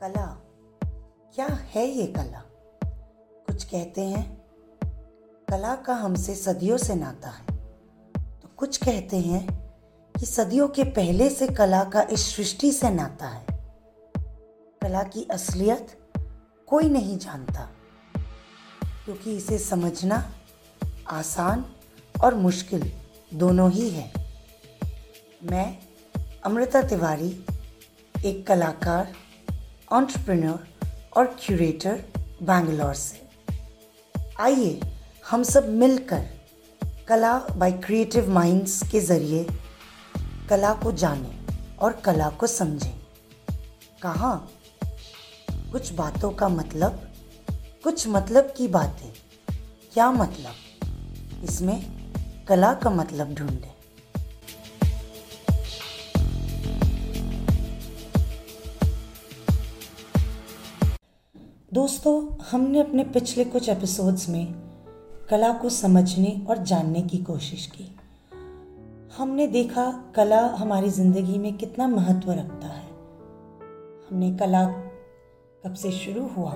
कला? क्या है ये कला? कुछ कहते हैं, कला का हमसे सदियों से नाता है। तो कुछ कहते हैं कि सदियों के पहले से कला का इस सृष्टि से नाता है। कला की असलियत कोई नहीं जानता, क्योंकि इसे समझना आसान और मुश्किल दोनों ही है। मैं अमृता तिवारी, एक कलाकार एंटरप्रेन्योर और क्यूरेटर बैंगलोर से। आइए, हम सब मिलकर कला बाय क्रिएटिव माइंड्स के ज़रिए कला को जानें और कला को समझें। कहाँ? कुछ बातों का मतलब कुछ मतलब की बातें। क्या मतलब? इसमें कला का मतलब ढूंढें। दोस्तों, हमने अपने पिछले कुछ एपिसोड्स में कला को समझने और जानने की कोशिश की। हमने देखा कला हमारी ज़िंदगी में कितना महत्व रखता है। हमने कला कब से शुरू हुआ?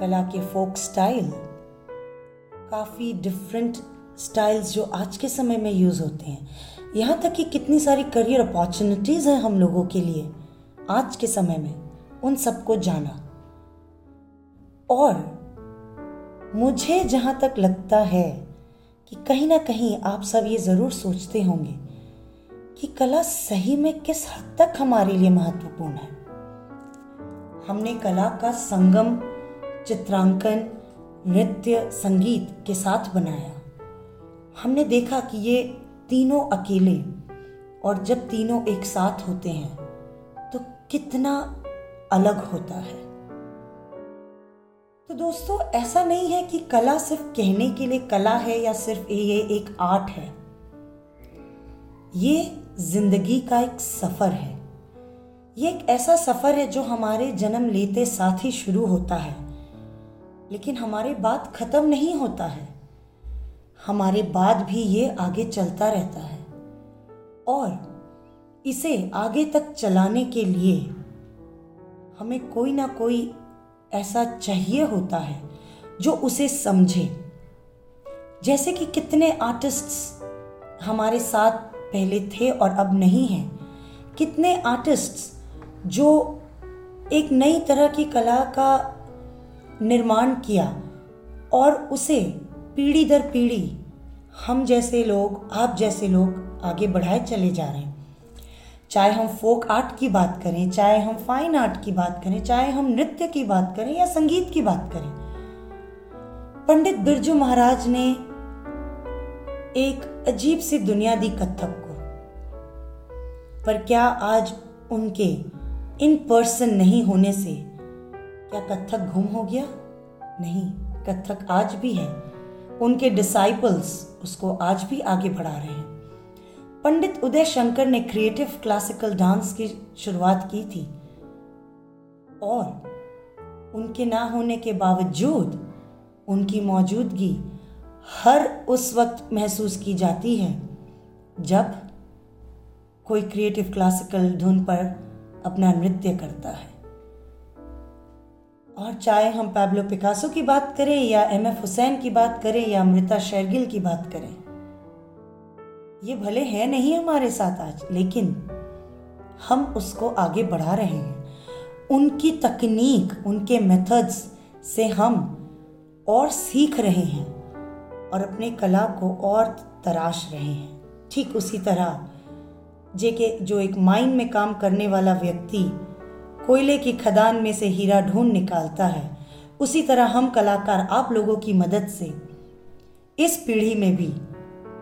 कला के फोक स्टाइल काफ़ी डिफरेंट स्टाइल्स जो आज के समय में यूज़ होते हैं। यहाँ तक कि कितनी सारी करियर अपॉर्चुनिटीज़ हैं हम लोगों के लिए आज के समय में। उन सबको जाना। और मुझे जहाँ तक लगता है कि कहीं ना कहीं आप सब ये ज़रूर सोचते होंगे कि कला सही में किस हद तक हमारे लिए महत्वपूर्ण है। हमने कला का संगम, चित्रांकन, नृत्य, संगीत के साथ बनाया। हमने देखा कि ये तीनों अकेले और जब तीनों एक साथ होते हैं तो कितना अलग होता है। तो दोस्तों, ऐसा नहीं है कि कला सिर्फ़ कहने के लिए कला है या सिर्फ़ ये एक आर्ट है। ये ज़िंदगी का एक सफ़र है। ये एक ऐसा सफ़र है जो हमारे जन्म लेते साथ ही शुरू होता है। लेकिन हमारे बाद ख़त्म नहीं होता है। हमारे बाद भी ये आगे चलता रहता है। और इसे आगे तक चलाने के लिए हमें कोई ना कोई ऐसा चाहिए होता है जो उसे समझे। जैसे कि कितने आर्टिस्ट्स हमारे साथ पहले थे और अब नहीं हैं। कितने आर्टिस्ट्स जो एक नई तरह की कला का निर्माण किया और उसे पीढ़ी दर पीढ़ी हम जैसे लोग, आप जैसे लोग आगे बढ़ाए चले जा रहे हैं। चाहे हम फोक आर्ट की बात करें, चाहे हम फाइन आर्ट की बात करें, चाहे हम नृत्य की बात करें या संगीत की बात करें। पंडित बिरजू महाराज ने एक अजीब सी दुनिया दी कथक को। पर क्या आज उनके इन पर्सन नहीं होने से क्या कथक गुम हो गया? नहीं, कथक आज भी है। उनके डिसाइपल्स उसको आज भी आगे बढ़ा रहे हैं। पंडित उदय शंकर ने क्रिएटिव क्लासिकल डांस की शुरुआत की थी। और उनके ना होने के बावजूद उनकी मौजूदगी हर उस वक्त महसूस की जाती है, जब कोई क्रिएटिव क्लासिकल धुन पर अपना नृत्य करता है। और चाहे हम पैब्लो पिकासो की बात करें या एम एफ़ हुसैन की बात करें या अमृता शेरगिल की बात करें ये भले है नहीं हमारे साथ आज, लेकिन हम उसको आगे बढ़ा रहे हैं। उनकी तकनीक, उनके मेथड्स से हम और सीख रहे हैं और अपने कला को और तराश रहे हैं। ठीक उसी तरह, जे के, जो एक माइन में काम करने वाला व्यक्ति कोयले की खदान में से हीरा ढूंढ निकालता है, उसी तरह हम कलाकार आप लोगों की मदद से इस पीढ़ी में भी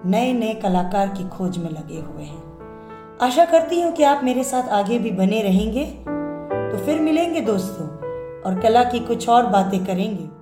नए नए कलाकार की खोज में लगे हुए हैं। आशा करती हूँ कि आप मेरे साथ आगे भी बने रहेंगे। तो फिर मिलेंगे दोस्तों और कला की कुछ और बातें करेंगे।